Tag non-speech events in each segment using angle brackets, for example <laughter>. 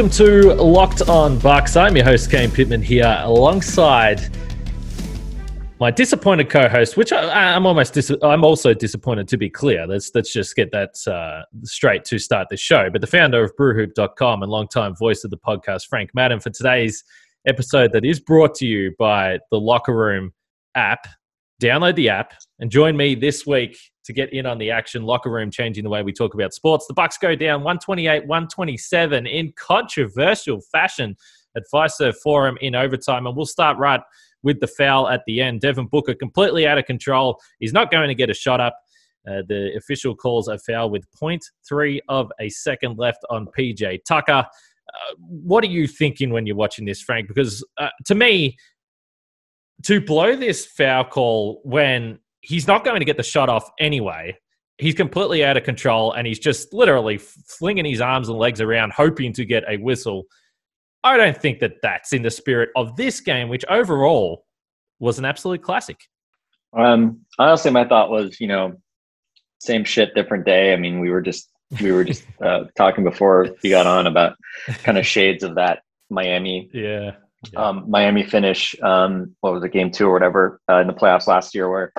Welcome to Locked On Bucks. I'm your host, Kane Pittman, here alongside my disappointed co-host, which I, am almost dis- I'm also disappointed to be clear. Let's let's just get that uh, straight to start the show. But the founder of BrewHoop.com and longtime voice of the podcast, Frank Madden, for today's episode that is brought to you by the Locker Room app. Download the app and join me this week to get in on the action. Locker room changing the way we talk about sports. The Bucks go down 128, 127 in controversial fashion at Fiserv Forum in overtime, and we'll start right with the foul at the end. Devin Booker completely out of control. He's not going to get a shot up. Uh, the official calls a foul with 0.3 of a second left on PJ Tucker. Uh, what are you thinking when you're watching this, Frank? Because uh, to me, to blow this foul call when he's not going to get the shot off anyway. He's completely out of control and he's just literally flinging his arms and legs around, hoping to get a whistle. I don't think that that's in the spirit of this game, which overall was an absolute classic. Um, honestly, my thought was, you know, same shit, different day. I mean, we were just we were just <laughs> uh, talking before you got on about kind of shades of that Miami, <laughs> yeah, yeah. Um, Miami finish. Um, what was it, game two or whatever uh, in the playoffs last year, where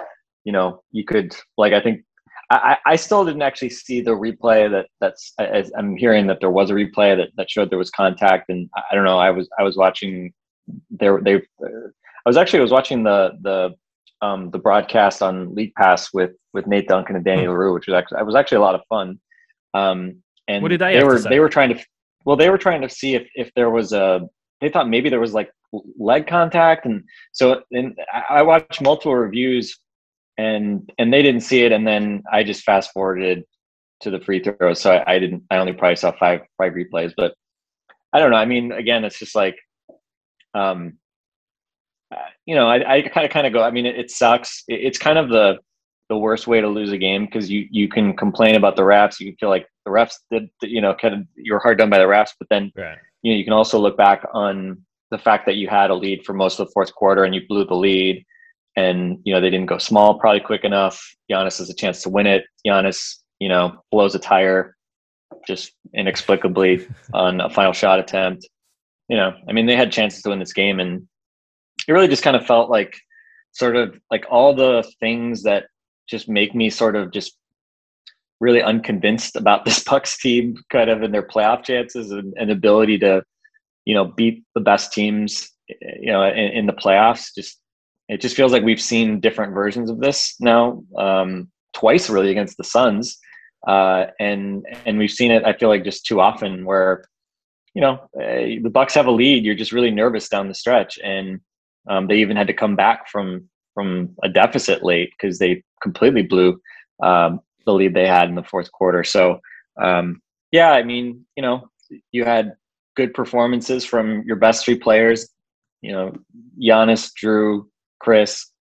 you know, you could like I think I, I still didn't actually see the replay that that's I, I'm hearing that there was a replay that, that showed there was contact and I don't know I was I was watching there they I was actually I was watching the the um, the broadcast on League Pass with with Nate Duncan and Danny hmm. Which was actually it was actually a lot of fun um, and what did they, they were they were trying to well they were trying to see if if there was a they thought maybe there was like leg contact and so and I watched multiple reviews and and they didn't see it. And then i just fast forwarded to the free throws. So I, I, didn't i only probably saw five five replays but i don't know. I mean again it's just like um uh, you know i, I kind of kind of go i mean it, it sucks. It, it's kind of the the worst way to lose a game because you you can complain about the refs. You can feel like the refs did you know kind of you're hard done by the refs but then right. you know you can also look back on the fact that you had a lead for most of the fourth quarter and you blew the lead and you know they didn't go small probably quick enough. Giannis has a chance to win it. Giannis, you know, blows a tire just inexplicably <laughs> on a final shot attempt. You know, I mean, they had chances to win this game, and it really just kind of felt like sort of like all the things that just make me sort of just really unconvinced about <laughs> this Bucks team, kind of in their playoff chances and, and ability to, you know, beat the best teams, you know, in, in the playoffs. Just it just feels like we've seen different versions of this now, um, twice really against the Suns, uh, and and we've seen it. I feel like just too often where, you know, uh, the Bucks have a lead, you're just really nervous down the stretch, and um, they even had to come back from from a deficit late because they completely blew um, the lead they had in the fourth quarter. So um, yeah, I mean, you know, you had good performances from your best three players. You know, Giannis, Jrue, Khris,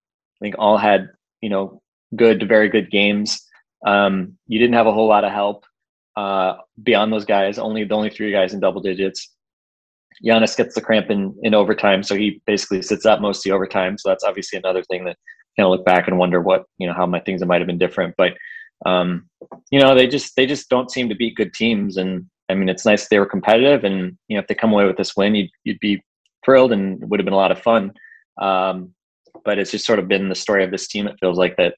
I think all had you know good to very good games. Um, you didn't have a whole lot of help uh, beyond those guys. Only the only three guys in double digits. Giannis gets the cramp in, in overtime, so he basically sits out most of the overtime. So that's obviously another thing that kind of look back and wonder what you know how my things might have been different. But um, you know they just they just don't seem to beat good teams. And I mean it's nice they were competitive, and you know if they come away with this win, you'd you'd be thrilled and would have been a lot of fun. Um, but it's just sort of been the story of this team. It feels like that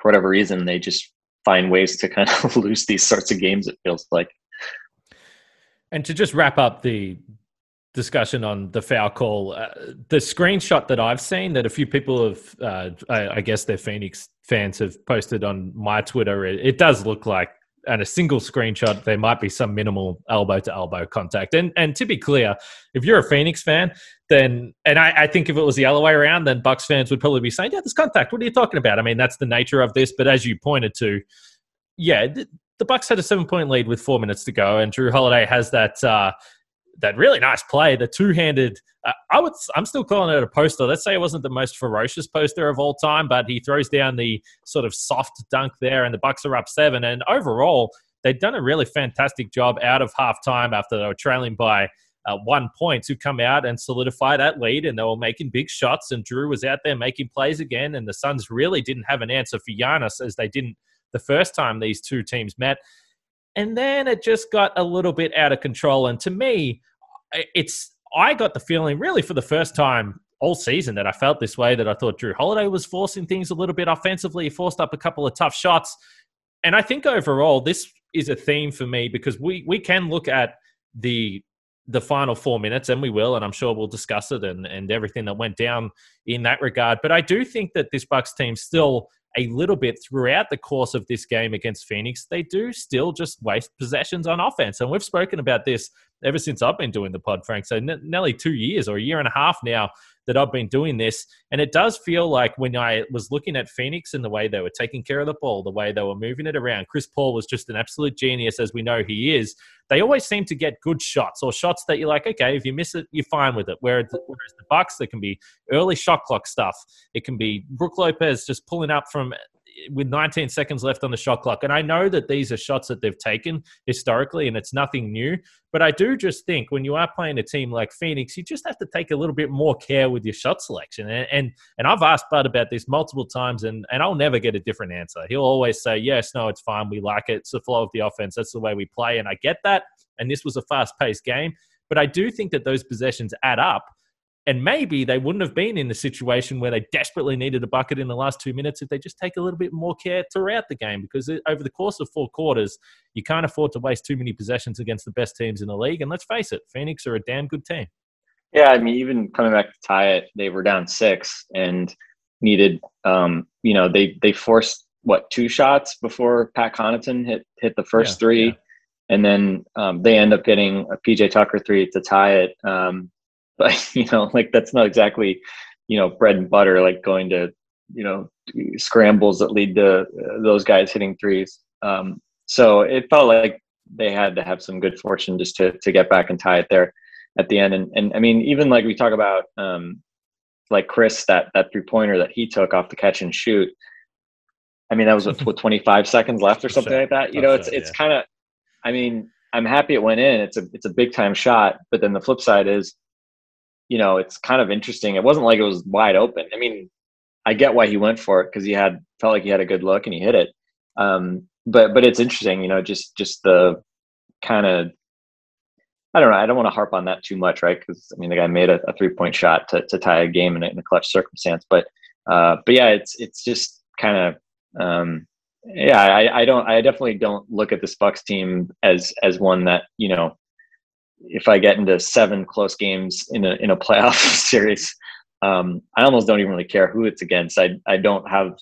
for whatever reason they just find ways to kind of <laughs> lose these sorts of games. It feels like. And to just wrap up the discussion on the foul call, uh, the screenshot that I've seen that a few people have, uh, I, I, guess they're Phoenix fans have posted on my Twitter, it, it does look like and a single screenshot, there might be some minimal elbow to elbow contact. And and to be clear, if you're a Phoenix fan, then and I, I, think if it was the other way around, then Bucks fans would probably be saying, "Yeah, there's contact. What are you talking about?" I mean, that's the nature of this. But as you pointed to, yeah, the, the Bucks had a seven point lead with four minutes to go, and Jrue Holiday has that uh, that really nice play, the two handed. Uh, I would, I'm still calling it a poster. Let's say it wasn't the most ferocious poster of all time, but he throws down the sort of soft dunk there, and the Bucks are up seven. And overall, they'd done a really fantastic job out of halftime after they were trailing by uh, one point to come out and solidify that lead. And they were making big shots, and Jrue was out there making plays again. And the Suns really didn't have an answer for Giannis as they didn't the first time these two teams met. And then it just got a little bit out of control. And to me, it's I got the feeling really for the first time all season that I felt this way. That I thought Jrue Holiday was forcing things a little bit offensively. He forced up a couple of tough shots, and I think overall this is a theme for me because we we can look at the the final four minutes, and we will, and I'm sure we'll discuss it and, and everything that went down in that regard. But I do think that this Bucks team still a little bit throughout the course of this game against Phoenix, they do still just waste possessions on offense. And we've spoken about this ever since I've been doing the pod, Frank. So nearly two years or a year and a half now that I've been doing this. And it does feel like when I was looking at Phoenix and the way they were taking care of the ball, the way they were moving it around, Chris Paul was just an absolute genius, as we know he is. They always seem to get good shots or shots that you're like, okay, if you miss it, you're fine with it. Whereas, the Bucks, there can be early shot clock stuff. It can be Brook Lopez just pulling up from with 19 seconds left on the shot clock. And I know that these are shots that they've taken historically and it's nothing new. But I do just think when you are playing a team like Phoenix, you just have to take a little bit more care with your shot selection. And and, and I've asked Bud about this multiple times and, and I'll never get a different answer. He'll always say, Yes, no, it's fine. We like it. It's the flow of the offense. That's the way we play. And I get that. And this was a fast paced game. But I do think that those possessions add up and maybe they wouldn't have been in the situation where they desperately needed a bucket in the last two minutes if they just take a little bit more care throughout the game. Because over the course of four quarters, you can't afford to waste too many possessions against the best teams in the league. And let's face it, Phoenix are a damn good team. Yeah, I mean, even coming back to tie it, they were down six and needed, um, you know, they they forced what two shots before Pat Connaughton hit hit the first yeah, three. Yeah. And then um, they end up getting a PJ Tucker three to tie it. Um, <laughs> but you know like that's not exactly you know bread and butter like going to you know scrambles that lead to uh, those guys hitting threes. Um, so it felt like they had to have some good fortune just to to get back and tie it there at the end. And and i mean even like we talk about um, like chris that that three pointer that he took off the catch and shoot. I mean that was with, <laughs> with 25 seconds left or something like that? You know it's it's yeah. kind of i mean i'm happy it went in. It's a it's a big time shot. But then the flip side is you know, it's kind of interesting. It wasn't like it was wide open. I mean, I get why he went for it because he had felt like he had a good look and he hit it. Um, but but it's interesting, you know, just just the kind of I don't know. I don't want to harp on that too much, right? Because I mean, the guy made a, a three point shot to, to tie a game in a, in a clutch circumstance. But uh, but yeah, it's it's just kind of um, yeah. I, I don't. I definitely don't look at this Bucks team as as one that you know if I get into seven close games in a in a playoff <laughs> series, um, I almost don't even really care who it's against. I I don't have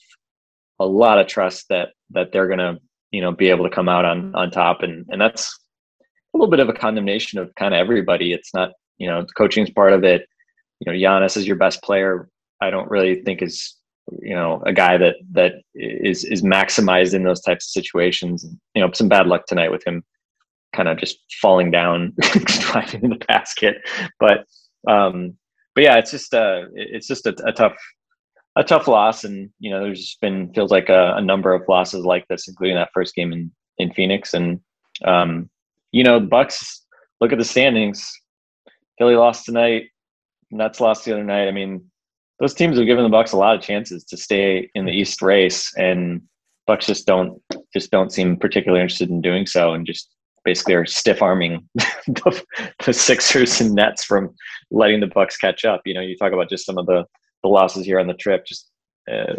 a lot of trust that that they're gonna you know be able to come out on on top, and and that's a little bit of a condemnation of kind of everybody. It's not you know coaching's part of it. You know, Giannis is your best player. I don't really think is you know a guy that that is is maximized in those types of situations. You know, some bad luck tonight with him kind of just falling down, <laughs> driving in the basket. But um, but yeah, it's just uh, it's just a, a, tough a tough loss, and you know, there's been feels like a, a, number of losses like this, including that first game in in Phoenix, and um, you know, Bucks. Look at the standings. Philly lost tonight. Nets lost the other night. I mean, those teams have given the Bucks a lot of chances to stay in the East race, and Bucks just don't just don't seem particularly interested in doing so, and just basically are stiff arming <laughs> the, the, Sixers and Nets from letting the Bucks catch up. You know, you talk about just some of the the losses here on the trip, just uh,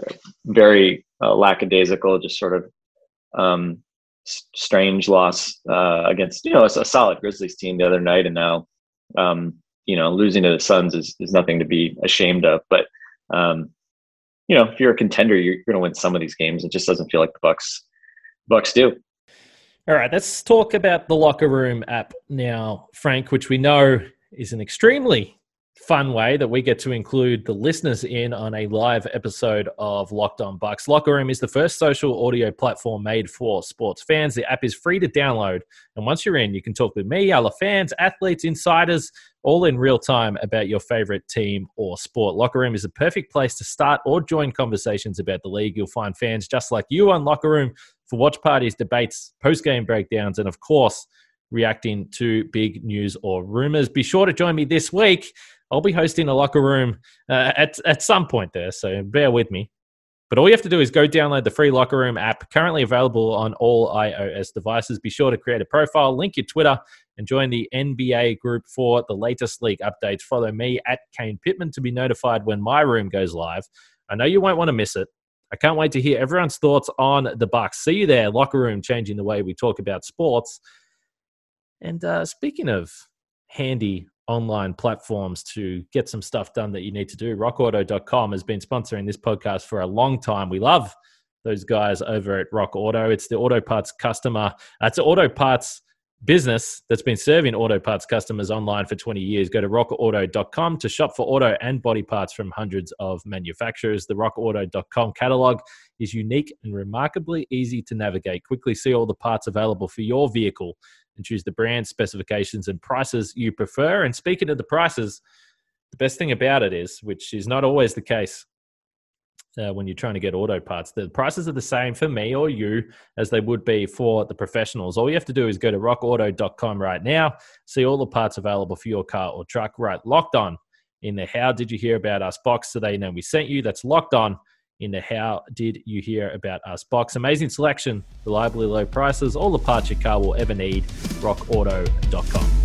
very uh, lackadaisical, just sort of um, strange loss uh, against you know a, a, solid Grizzlies team the other night, and now um, you know losing to the Suns is is nothing to be ashamed of, but. Um, you know, if you're a contender, you're, you're going to win some of these games. It just doesn't feel like the Bucks Bucks do. All right, let's talk about the locker room app now, Frank, which we know is an extremely fun way that we get to include the listeners in on a live episode of Locked On Bucks. Locker Room is the first social audio platform made for sports fans. The app is free to download, and once you're in, you can talk with me, other fans, athletes, insiders, all in real time about your favorite team or sport. Locker Room is a perfect place to start or join conversations about the league. You'll find fans just like you on Locker Room for watch parties, debates, post game breakdowns, and of course, reacting to big news or rumors. Be sure to join me this week I'll be hosting a locker room uh, at at some point there, so bear with me. But all you have to do is go download the free Locker Room app, currently available on all iOS devices. Be sure to create a profile, link your Twitter, and join the NBA group for the latest league updates. Follow me at Kane Pittman to be notified when my room goes live. I know you won't want to miss it. I can't wait to hear everyone's thoughts on the Bucks. See you there, Locker Room, changing the way we talk about sports. And uh, speaking of handy online platforms to get some stuff done that you need to do. RockAuto.com has been sponsoring this podcast for a long time. We love those guys over at Rock Auto. It's the auto parts customer. Uh, it's auto parts business that's been serving auto parts customers online for 20 years. Go to rockauto.com to shop for auto and body parts from hundreds of manufacturers. The rockauto.com catalog is unique and remarkably easy to navigate. Quickly see all the parts available for your vehicle and choose the brand specifications and prices you prefer. And speaking of the prices, the best thing about it is, which is not always the case uh, when you're trying to get auto parts, the prices are the same for me or you as they would be for the professionals. All you have to do is go to rockauto.com right now, see all the parts available for your car or truck, right? Locked on in the How Did You Hear About Us box so they know we sent you. That's locked on in the How Did You Hear About Us box. Amazing selection, reliably low prices, all the parts your car will ever need. RockAuto.com.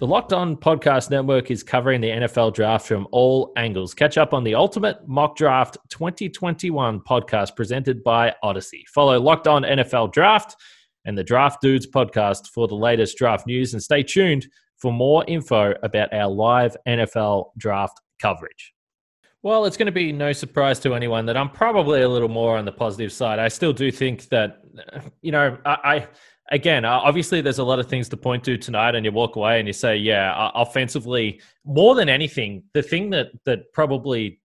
The Locked On Podcast Network is covering the NFL draft from all angles. Catch up on the Ultimate Mock Draft 2021 podcast presented by Audacy. Follow Locked On NFL Draft and the Draft Dudes podcast for the latest draft news and stay tuned for more info about our live NFL draft coverage. Well, it's going to be no surprise to anyone that I'm probably a little more on the positive side. I still do think that, you know, I, I again, obviously, there's a lot of things to point to tonight, and you walk away and you say, yeah, offensively, more than anything, the thing that that probably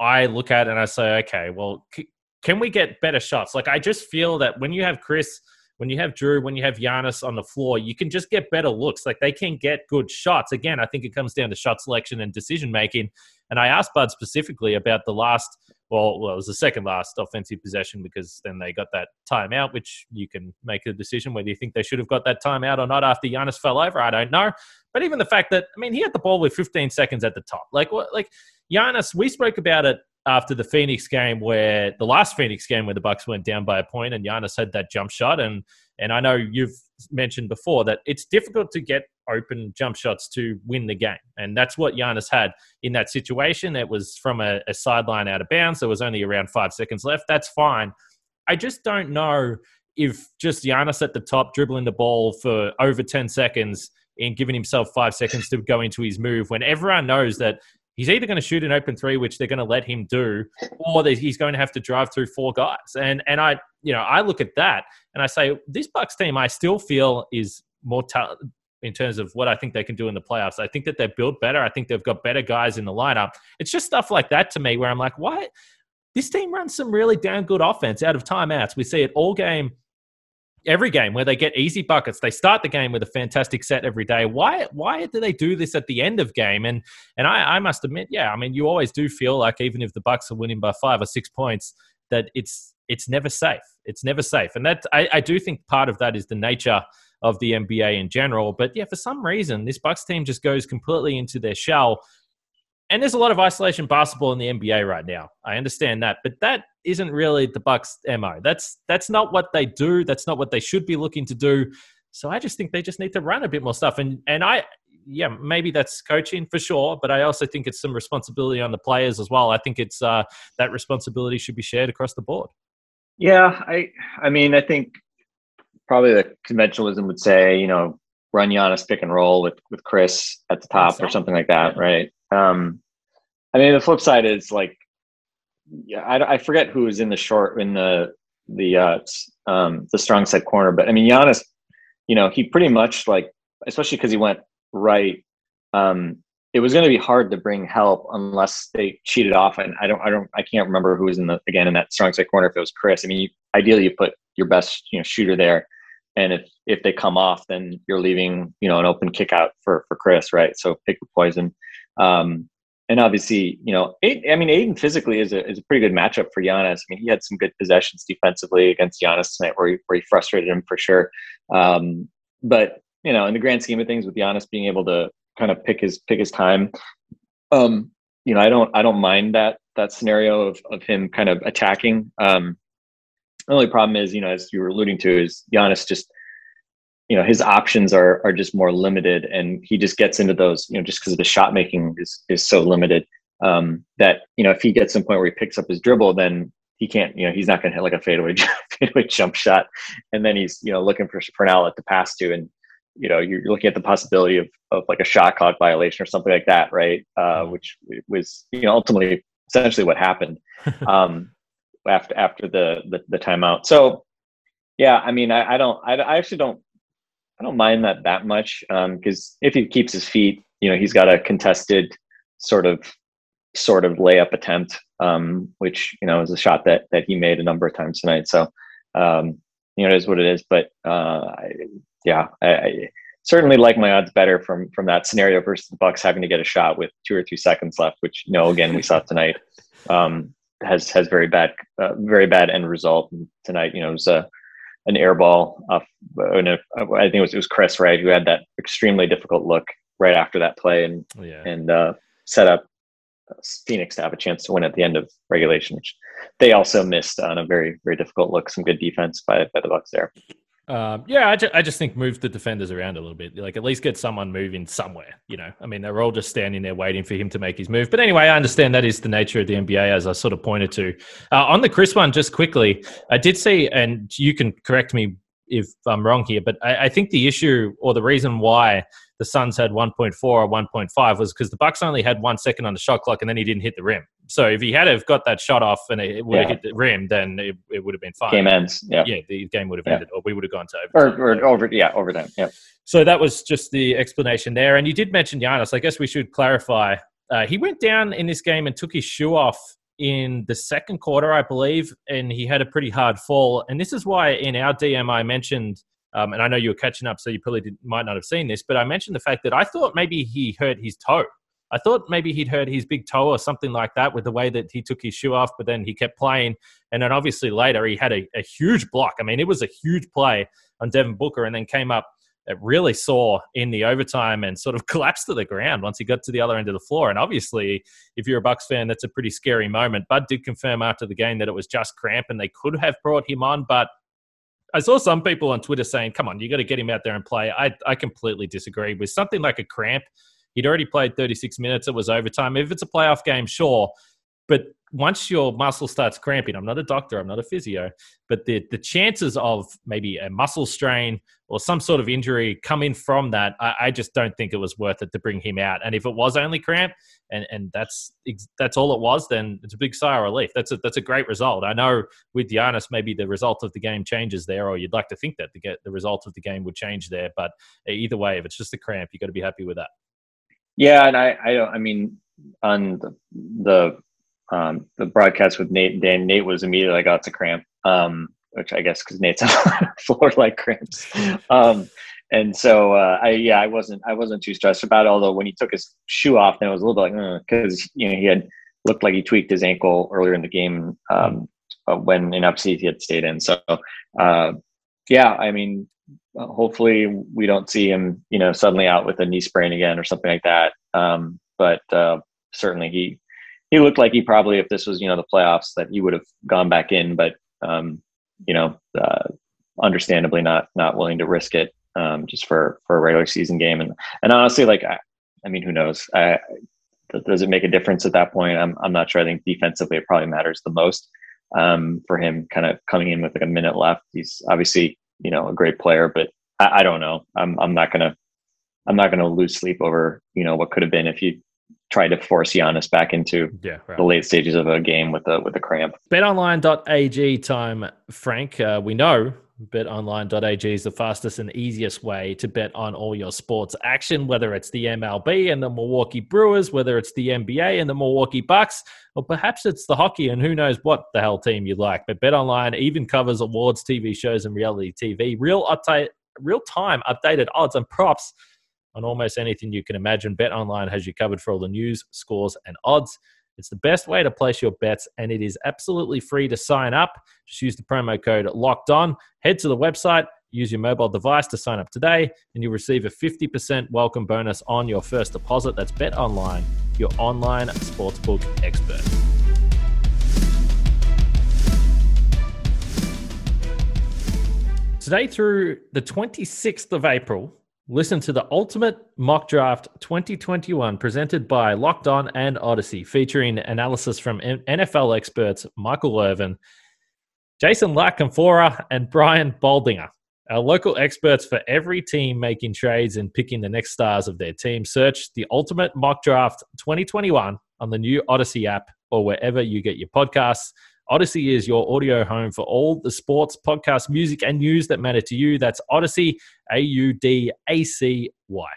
I look at and I say, okay, well, c- can we get better shots? Like, I just feel that when you have Khris, when you have Jrue, when you have Giannis on the floor, you can just get better looks. Like they can get good shots. Again, I think it comes down to shot selection and decision making. And I asked Bud specifically about the last, well, well, it was the second last offensive possession because then they got that timeout, which you can make a decision whether you think they should have got that timeout or not after Giannis fell over. I don't know. But even the fact that, I mean, he had the ball with 15 seconds at the top. Like, what, like Giannis, we spoke about it after the Phoenix game where the last Phoenix game where the Bucks went down by a point and Giannis had that jump shot and and I know you've mentioned before that it's difficult to get open jump shots to win the game. And that's what Giannis had in that situation. It was from a, a sideline out of bounds. There was only around 5 seconds left. That's fine. I just don't know if just Giannis at the top dribbling the ball for over 10 seconds and giving himself 5 seconds to go into his move when everyone knows that he's either going to shoot an open three, which they're going to let him do, or he's going to have to drive through four guys. And and I, you know, I look at that and I say this Bucks team, I still feel is more talented in terms of what I think they can do in the playoffs. I think that they're built better. I think they've got better guys in the lineup. It's just stuff like that to me where I'm like, why? This team runs some really damn good offense out of timeouts. We see it all game every game where they get easy buckets. They start the game with a fantastic set every day. Why why do they do this at the end of game? And and I, I must admit, yeah, I mean, you always do feel like even if the Bucks are winning by five or six points, that it's it's never safe. It's never safe, and that I, I do think part of that is the nature of the NBA in general. But yeah, for some reason, this Bucks team just goes completely into their shell and there's a lot of isolation basketball in the NBA right now. I understand that, but that isn't really the Bucks' mo. That's that's not what they do. That's not what they should be looking to do. So I just think they just need to run a bit more stuff. And and I yeah maybe that's coaching for sure, but I also think it's some responsibility on the players as well. I think it's uh, that responsibility should be shared across the board. Yeah, I I mean I think probably the conventionalism would say you know run Giannis pick and roll with with Khris at the top or something like that, right? Um, I mean, the flip side is like, yeah, I, I forget who was in the short in the the uh, um, the strong side corner, but I mean, Giannis you know, he pretty much like, especially because he went right. Um, it was going to be hard to bring help unless they cheated off. And I don't, I don't, I can't remember who was in the again in that strong side corner. If it was Khris, I mean, you, ideally you put your best you know shooter there, and if if they come off, then you're leaving you know an open kick out for for Khris, right? So pick your poison. Um, and obviously, you know, Ayton, I mean, Ayton physically is a is a pretty good matchup for Giannis. I mean, he had some good possessions defensively against Giannis tonight, where he where he frustrated him for sure. Um, but you know, in the grand scheme of things, with Giannis being able to kind of pick his pick his time. Um, you know, I don't I don't mind that that scenario of of him kind of attacking. Um, the only problem is, you know, as you were alluding to, is Giannis just you know his options are are just more limited, and he just gets into those you know just because the shot making is is so limited um, that you know if he gets to a point where he picks up his dribble, then he can't you know he's not going to hit like a fadeaway <laughs> fadeaway jump shot, and then he's you know looking for for an outlet to pass to, and you know you're looking at the possibility of, of like a shot clock violation or something like that right? Uh, mm-hmm. which was you know ultimately essentially what happened. <laughs> Um, after after the, the, the timeout. So yeah i mean i, I don't I, I, actually don't i don't mind that that much because um, if he keeps his feet you know he's got a contested sort of sort of layup attempt um, which you know is a shot that that he made a number of times tonight. So um, you know it is what it is. But uh, yeah, I, I, certainly like my odds better from from that scenario versus the Bucks having to get a shot with two or three seconds left, which you know again we saw tonight. Um, has has very bad uh, very bad end result tonight. You know, it was a an air ball off. Uh, I think it was it was Khris right who had that extremely difficult look right after that play and yeah. and uh, set up Phoenix to have a chance to win at the end of regulation, which they also missed on a very very difficult look. Some good defense by by the Bucks there. Um, yeah, I, ju- I just think move the defenders around a little bit. Like at least get someone moving somewhere. You know, I mean, they're all just standing there waiting for him to make his move. But anyway, I understand that is the nature of the NBA, as I sort of pointed to. Uh, on the Khris one, just quickly, I did see, and you can correct me if I'm wrong here, but I, I think the issue or the reason why the Suns had 1.4 or 1.5 was because the Bucks only had one second on the shot clock and then he didn't hit the rim. So if he had have got that shot off and it would have hit the rim, then it, it would have been fine. Game ends. Yeah. Yeah, the game would have yeah. ended, or we would have gone to overtime. Or, or over, yeah, overtime. Yeah. So that was just the explanation there. And you did mention Giannis. I guess we should clarify. Uh, he went down in this game and took his shoe off in the second quarter, I believe, and he had a pretty hard fall. And this is why in our DM I mentioned um, and I know you were catching up, so you probably did, might not have seen this, but I mentioned the fact that I thought maybe he hurt his toe. I thought maybe he'd hurt his big toe or something like that with the way that he took his shoe off, but then he kept playing. And then obviously later he had a, a huge block. I mean, it was a huge play on Devin Booker and then came up it really saw in the overtime and sort of <laughs> collapsed to the ground once he got to the other end of the floor. And obviously, if you're a Bucks fan, that's a pretty scary moment. Bud did confirm after the game that it was just cramp and they could have brought him on, but I saw some people on Twitter saying, "Come on, you got to get him out there and play." I I completely disagree. With something like a cramp, he'd already played 36 minutes. It was overtime. If it's a playoff game, sure, but once your muscle starts cramping, I'm not a doctor, I'm not a physio, but the the chances of maybe a muscle strain or some sort of injury coming from that, I, I, just don't think it was worth it to bring him out. And if it was only cramp, and and that's that's all it was, then it's a big sigh of relief. That's a that's a great result. I know with Giannis, maybe the result of the game changes there, or you'd like to think that the get the result of the game would change there. But either way, if it's just a cramp, you've got to be happy with that. Yeah, and I I, I mean on the, the um, the broadcast with Nate and Dan, Nate was immediately like, "Oh, it's a cramp," um, which I guess because Nate's <laughs> on floor like cramps. Um, and so uh, I yeah, I wasn't I wasn't too stressed about it. Although when he took his shoe off, then it was a little bit like because you know he had looked like he tweaked his ankle earlier in the game um, uh, when in upseat he had stayed in. So uh, yeah, I mean, hopefully we don't see him you know suddenly out with a knee sprain again or something like that. Um, but uh, certainly he he looked like he probably, if this was you know the playoffs, that he would have gone back in, but um, you know, uh, understandably not not willing to risk it um, just for for a regular season game. And and honestly, like I, I mean, who knows? I, does it make a difference at that point? I'm I'm not sure. I think defensively, it probably matters the most um, for him, kind of coming in with like a minute left. He's obviously you know a great player, but I, I don't know. I'm I'm not gonna I'm not gonna lose sleep over you know what could have been if you try to force Giannis back into yeah, right. the late stages of a game with a with a cramp. BetOnline.ag time, Frank. Uh, we know BetOnline.ag is the fastest and easiest way to bet on all your sports action, whether it's the MLB and the Milwaukee Brewers, whether it's the NBA and the Milwaukee Bucks, or perhaps it's the hockey and who knows what the hell team you like. But BetOnline even covers awards, TV shows, and reality TV. Real update, real time updated odds and props on almost anything you can imagine. BetOnline has you covered for all the news, scores, and odds. It's the best way to place your bets, and it is absolutely free to sign up. Just use the promo code locked on. Head to the website, use your mobile device to sign up today, and you'll receive a 50% welcome bonus on your first deposit. That's Bet Online, your online sportsbook expert. Today through the 26th of April, Listen to the Ultimate Mock Draft 2021 presented by Locked On and Audacy, featuring analysis from NFL experts Michael Irvin, Jason La Canfora, and Brian Baldinger. Our local experts for every team making trades and picking the next stars of their team. Search the Ultimate Mock Draft 2021 on the new Audacy app or wherever you get your podcasts. Audacy is your audio home for all the sports, podcasts, music, and news that matter to you. That's Audacy, A U D A C Y.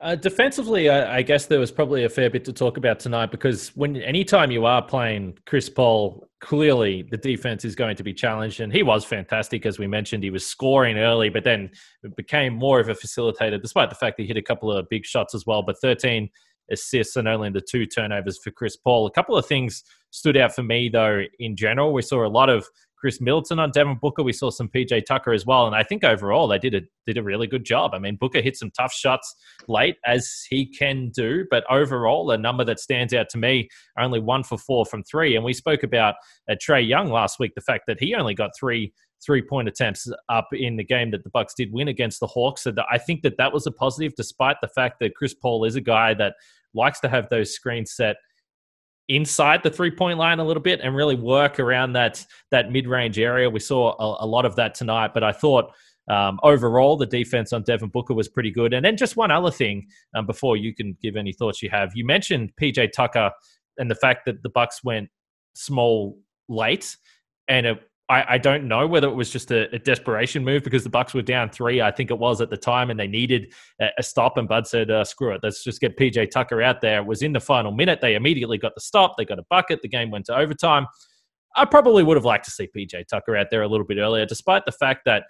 Uh, defensively, I, I, guess there was probably a fair bit to talk about tonight because when anytime you are playing Chris Paul, clearly the defense is going to be challenged, and he was fantastic as we mentioned. He was scoring early, but then became more of a facilitator, despite the fact that he hit a couple of big shots as well. But 13 assists and only the two turnovers for Chris Paul. A couple of things stood out for me, though, in general. We saw a lot of Khris Middleton on Devin Booker. We saw some PJ Tucker as well. And I think overall they did a, did a really good job. I mean, Booker hit some tough shots late, as he can do. But overall, a number that stands out to me, only one for four from three. And we spoke about uh, Trae Young last week, the fact that he only got three three point attempts up in the game that the Bucks did win against the Hawks. So I think that that was a positive, despite the fact that Chris Paul is a guy that likes to have those screens set inside the three point line a little bit and really work around that that mid range area. We saw a, a, lot of that tonight, but I thought. Um, overall, the defense on Devin Booker was pretty good. And then just one other thing um, before you can give any thoughts you have. You mentioned PJ Tucker and the fact that the Bucks went small late, and it I, I don't know whether it was just a, a, desperation move because the Bucks were down three. I think it was at the time, and they needed a, a stop. And Bud said, uh, "Screw it, let's just get PJ Tucker out there." It was in the final minute. They immediately got the stop. They got a bucket. The game went to overtime. I probably would have liked to see PJ Tucker out there a little bit earlier, despite the fact that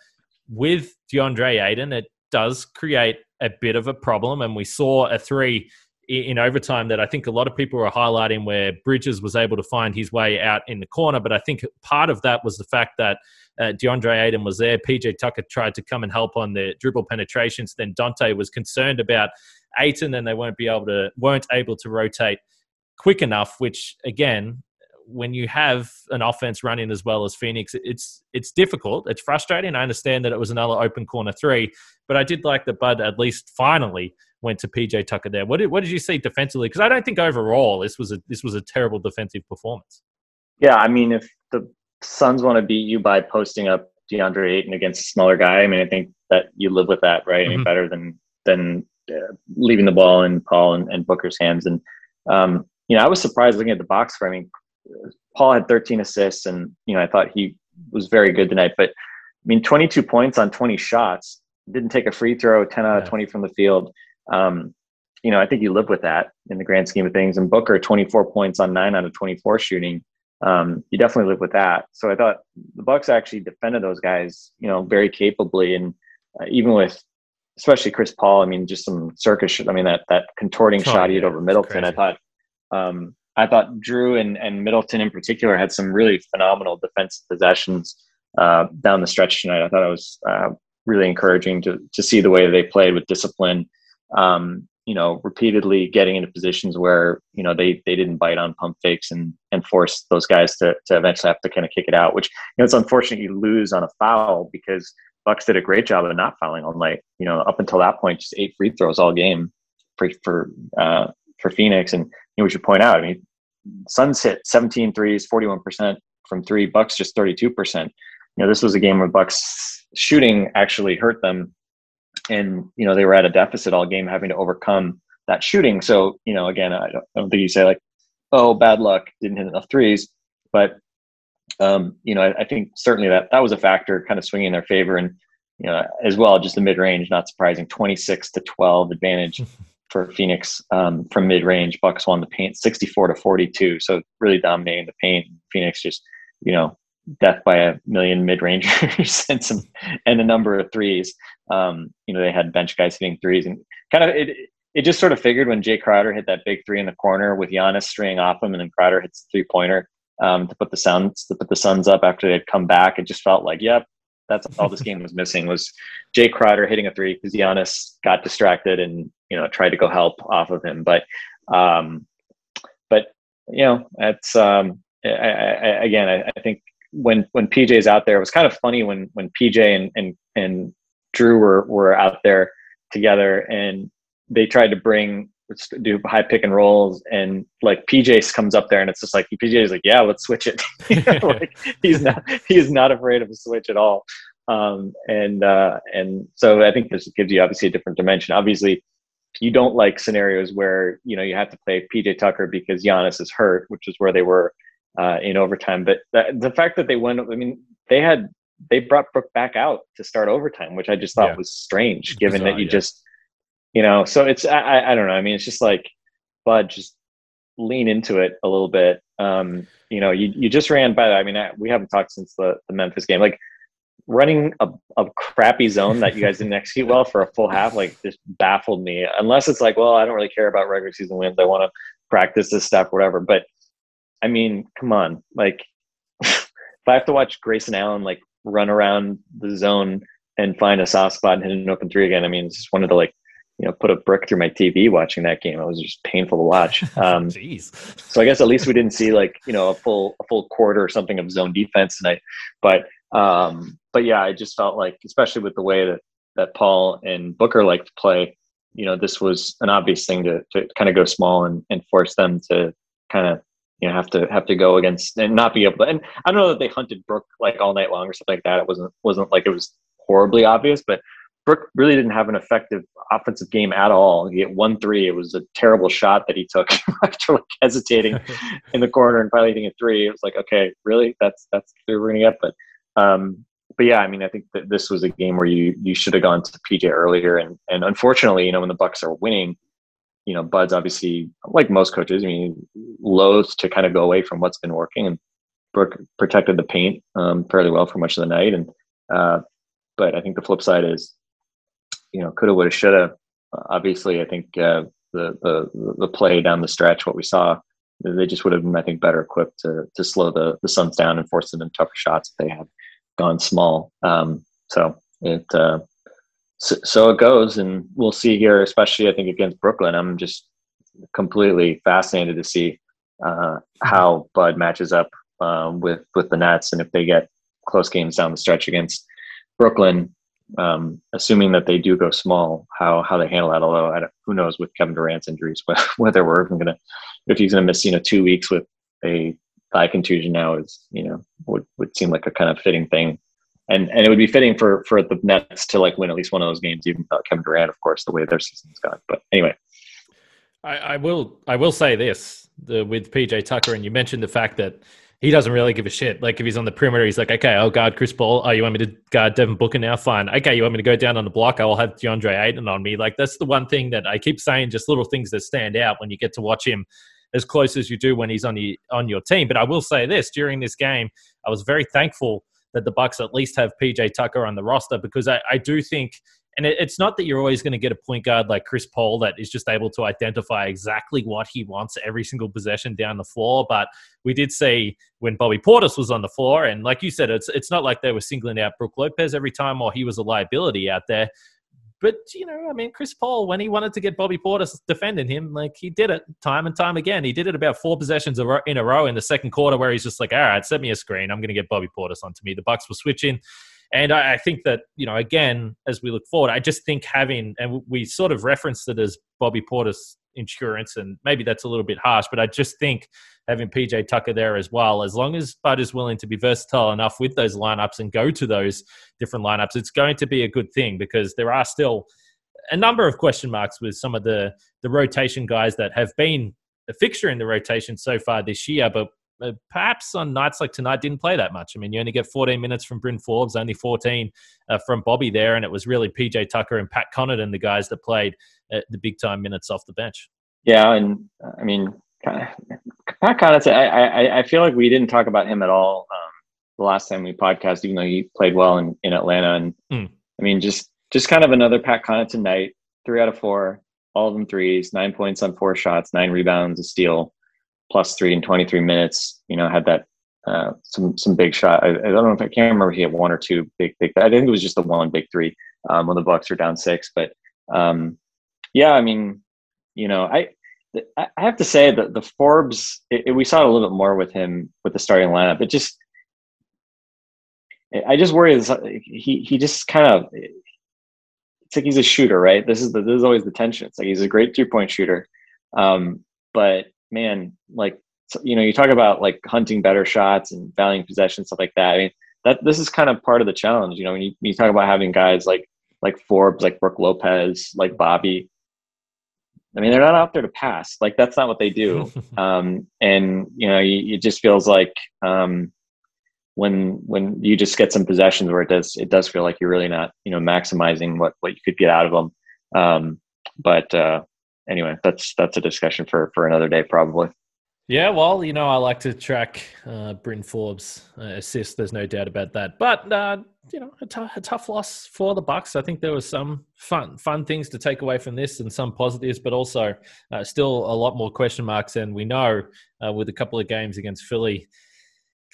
with DeAndre Ayton, it does create a bit of a problem. And we saw a three in overtime that I think a lot of people were highlighting where Bridges was able to find his way out in the corner. But I think part of that was the fact that uh, DeAndre Ayton was there. PJ Tucker tried to come and help on the dribble penetrations. Then Donte was concerned about Ayton and they weren't be able to weren't able to rotate quick enough, which again when you have an offense running as well as Phoenix, it's it's difficult. It's frustrating. I understand that it was another open corner three, but I did like that Bud at least finally went to PJ Tucker there. What did what did you see defensively? Because I don't think overall this was a this was a terrible defensive performance. Yeah, I mean, if the Suns want to beat you by posting up DeAndre Ayton against a smaller guy, I mean, I think that you live with that, right? Mm-hmm. Any better than than uh, leaving the ball in Paul and, and Booker's hands. And um, you know, I was surprised looking at the box score. I mean, Paul had 13 assists, and you know, I thought he was very good tonight. But I mean, 22 points on 20 shots. Didn't take a free throw, 10 out of 20 from the field um, you know, I think you live with that in the grand scheme of things. And Booker, 24 points on nine out of 24 shooting. Um, you definitely live with that. So I thought the Bucks actually defended those guys, you know, very capably, and uh, even with, especially Chris Paul. I mean, just some circus. I mean, that that contorting oh, shot he hit over Middleton. I thought, um, I thought Jrue and and Middleton in particular had some really phenomenal defensive possessions uh, down the stretch tonight. I thought it was uh, really encouraging to to see the way they played with discipline um, you know, repeatedly getting into positions where you know they they didn't bite on pump fakes and and force those guys to to eventually have to kind of kick it out. Which you know it's unfortunate you lose on a foul because Bucks did a great job of not fouling all night. You know, up until that point, just eight free throws all game for for uh, for Phoenix. And know, we should point out, I mean, Suns hit 17 threes, 41 percent from three. Bucks just 32 percent. You know, this was a game where Bucks shooting actually hurt them and you know they were at a deficit all game, having to overcome that shooting. So you know, again, I don't, I don't think you say like, "Oh, bad luck, didn't hit enough threes. but um, you know, I, I, think certainly that that was a factor, kind of swinging in their favor, and you know, as well, just the mid range, not surprising, twenty six to twelve advantage <laughs> for Phoenix um, from mid range. Bucks won the paint, sixty four to forty two, so really dominating the paint. Phoenix just, you know, death by a million mid rangers <laughs> and some and a number of threes. Um, you know, they had bench guys hitting threes, and kind of it. It just sort of figured when Jae Crowder hit that big three in the corner with Giannis straying off him, and then Crowder hits the three pointer um, to put the Suns to put the Suns up after they'd come back. It just felt like, yep, that's all this game was missing was Jae Crowder hitting a three because Giannis got distracted and you know tried to go help off of him. But um, but you know it's um, I, I, again I, I, think when when PJ's out there, it was kind of funny when when PJ and and and Jrue were were out there together and they tried to bring do high pick and rolls and like PJ comes up there and it's just like PJ is like yeah let's switch it <laughs> <laughs> like he's not he's not afraid of a switch at all um, and uh, and so I think this gives you obviously a different dimension obviously you don't like scenarios where you know you have to play PJ Tucker because Giannis is hurt which is where they were uh, in overtime but the, the fact that they went I mean they had they brought Brook back out to start overtime which I just thought yeah. was strange given Bizarre, that you yeah. just you know? So it's I, I don't know. I mean it's just like bud just lean into it a little bit. Um you know you, you just ran by i mean I, we haven't talked since the, the memphis game. Like running a, a crappy zone that you guys didn't <laughs> execute well for a full half like just baffled me. Unless it's like well i don't really care about regular season wins. I want to practice this stuff whatever. But i mean come on. Like <laughs> if i have to watch grayson allen like run around the zone and find a soft spot and hit an open three again i mean it's just one of the like you know put a brick through my TV watching that game. It was just painful to watch. <laughs> Um, Jeez. So I guess at least we didn't see like you know a full a full quarter or something of zone defense tonight. But um, but yeah, I just felt like especially with the way that that Paul and Booker like to play, you know, this was an obvious thing to to kind of go small and and force them to kind of you know have to have to go against and not be able to. And I don't know that they hunted Brook like all night long or something like that. It wasn't wasn't like it was horribly obvious, but Brook really didn't have an effective offensive game at all. He hit one three. It was a terrible shot that he took <laughs> after like hesitating <laughs> in the corner and finally hitting a three. It was like, okay, really? That's that's who we're gonna get. But um, but yeah, I mean, I think that this was a game where you you should have gone to PJ earlier, and and unfortunately, you know, when the Bucks are winning, you know, Bud's obviously like most coaches. I mean, loath to kind of go away from what's been working, and Brook protected the paint um, fairly well for much of the night, and uh, but I think the flip side is you know, coulda, woulda, shoulda. obviously, I think uh, the the the play down the stretch, what we saw, they just would have been, I think, better equipped to to slow the the Suns down and force them into tougher shots if they had gone small. Um, so it uh, so, so, it goes, and we'll see here, especially I think against Brooklyn. I'm just completely fascinated to see uh, how Bud matches up um, with with the Nets, and if they get close games down the stretch against Brooklyn, um, assuming that they do go small, how how they handle that. Although who knows with Kevin Durant's injuries, <laughs> whether we're even gonna if he's gonna miss you know two weeks with a thigh contusion now is you know would would seem like a kind of fitting thing, and and it would be fitting for for the Nets to like win at least one of those games, even without Kevin Durant, of course, the way their season's gone. But anyway, I, I will I will say this the, with PJ Tucker, and you mentioned the fact that he doesn't really give a shit. Like if he's on the perimeter, he's like, okay, oh I'll guard Chris Paul. Oh, you want me to guard Devin Booker now? Fine. Okay, you want me to go down on the block? I'll have DeAndre Ayton on me. Like that's the one thing that I keep saying, just little things that stand out when you get to watch him as close as you do when he's on the on your team. But I will say this: during this game, I was very thankful that the Bucks at least have PJ Tucker on the roster because I, I do think and it, it's not that you're always going to get a point guard like Chris Paul that is just able to identify exactly what he wants every single possession down the floor. But we did see when Bobby Portis was on the floor, and like you said, it's it's not like they were singling out Brook Lopez every time or he was a liability out there. But you know, I mean, Chris Paul, when he wanted to get Bobby Portis defending him, like he did it time and time again. He did it about four possessions in a row in the second quarter, where he's just like, "All right, set me a screen. I'm going to get Bobby Portis onto me." The Bucks were switching. And I, I think that, you know, again, as we look forward, I just think having, and we sort of referenced it as Bobby Portis insurance, and maybe that's a little bit harsh, but I just think having PJ Tucker there as well, as long as Bud is willing to be versatile enough with those lineups and go to those different lineups, it's going to be a good thing because there are still a number of question marks with some of the the rotation guys that have been a fixture in the rotation so far this year, but perhaps on nights like tonight didn't play that much. I mean, you only get 14 minutes from Bryn Forbes, only 14 uh, from Bobby there, and it was really PJ Tucker and Pat Connaughton, the guys that played the big time minutes off the bench. Yeah, and I mean, Pat Connaughton, I, I, I feel like we didn't talk about him at all um, the last time we podcast, even though he played well in, in Atlanta. And mm. I mean, just just kind of another Pat Connaughton night, three out of four, all of them threes, nine points on four shots, nine rebounds, a steal, plus three in 23 minutes. You know, had that uh, some some big shot. I, I, don't know if I can't remember if he had one or two big big. I think it was just the one big three um, when the Bucks were down six. But um, yeah, I mean, you know, I I have to say that the Forbes it, it, we saw it a little bit more with him with the starting lineup. It just I just worry he he just kind of it's like he's a shooter, right? This is the this is always the tension. It's like he's a great three point shooter, um, but man, like you know, you talk about like hunting better shots and valuing possession stuff like that. I mean, that this is kind of part of the challenge. You know, when you, when you talk about having guys like like Forbes, like Brook Lopez, like Bobby. I mean, they're not out there to pass. Like that's not what they do. <laughs> um, and you know, you, it just feels like um, when when you just get some possessions where it does it does feel like you're really not you know maximizing what what you could get out of them. Um, but uh, anyway, that's that's a discussion for for another day probably. Yeah, well, you know, I like to track uh, Bryn Forbes' uh, assists. There's no doubt about that. But uh, you know, a, t- a tough loss for the Bucks. I think there was some fun fun things to take away from this, and some positives, but also uh, still a lot more question marks. And we know uh, with a couple of games against Philly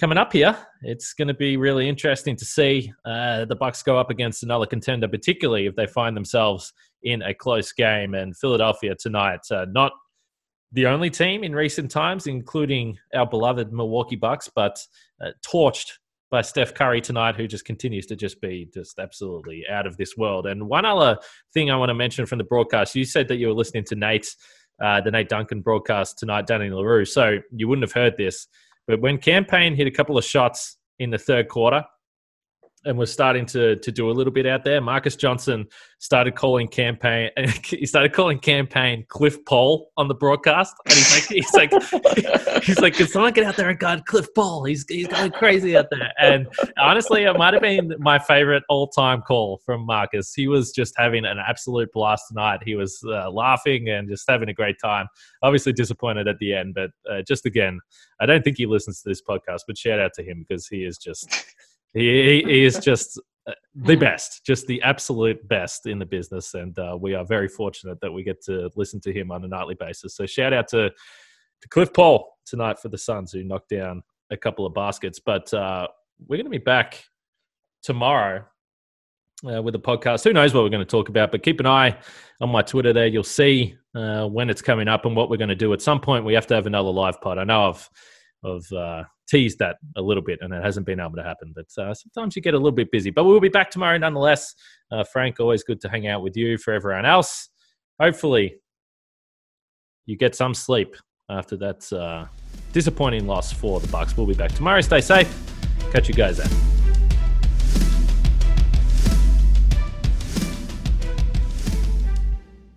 coming up here, it's going to be really interesting to see uh, the Bucks go up against another contender, particularly if they find themselves in a close game. And Philadelphia tonight, uh, not the only team in recent times, including our beloved Milwaukee Bucks, but uh, torched by Steph Curry tonight, who just continues to just be just absolutely out of this world. And one other thing I want to mention from the broadcast, you said that you were listening to Nate, uh, the Nate Duncan broadcast tonight, Danny LaRue, so you wouldn't have heard this. But when Cam Payne hit a couple of shots in the third quarter and was starting to to do a little bit out there, Marcus Johnson started calling Cam Payne <laughs> He started calling Cam Payne Cliff Paul on the broadcast, and he's like, he's like, <laughs> he's like, can someone get out there and guard Cliff Paul? He's he's going crazy out there. And honestly, it might have been my favorite all time call from Marcus. He was just having an absolute blast tonight. He was uh, laughing and just having a great time. Obviously disappointed at the end, but uh, just again, I don't think he listens to this podcast, but shout out to him because he is just. He, he is just uh, the best, just the absolute best in the business, and uh, we are very fortunate that we get to listen to him on a nightly basis. So shout out to to Cliff Paul tonight for the Suns, who knocked down a couple of baskets. But uh, we're going to be back tomorrow uh, with a podcast. Who knows what we're going to talk about? But keep an eye on my Twitter there. You'll see uh, when it's coming up and what we're going to do. At some point, we have to have another live pod. I know I've I've uh, teased that a little bit, and it hasn't been able to happen. But uh, sometimes you get a little bit busy. But we'll be back tomorrow nonetheless. Uh, Frank, always good to hang out with you. For everyone else, hopefully you get some sleep after that uh, disappointing loss for the Bucks. We'll be back tomorrow. Stay safe. Catch you guys then.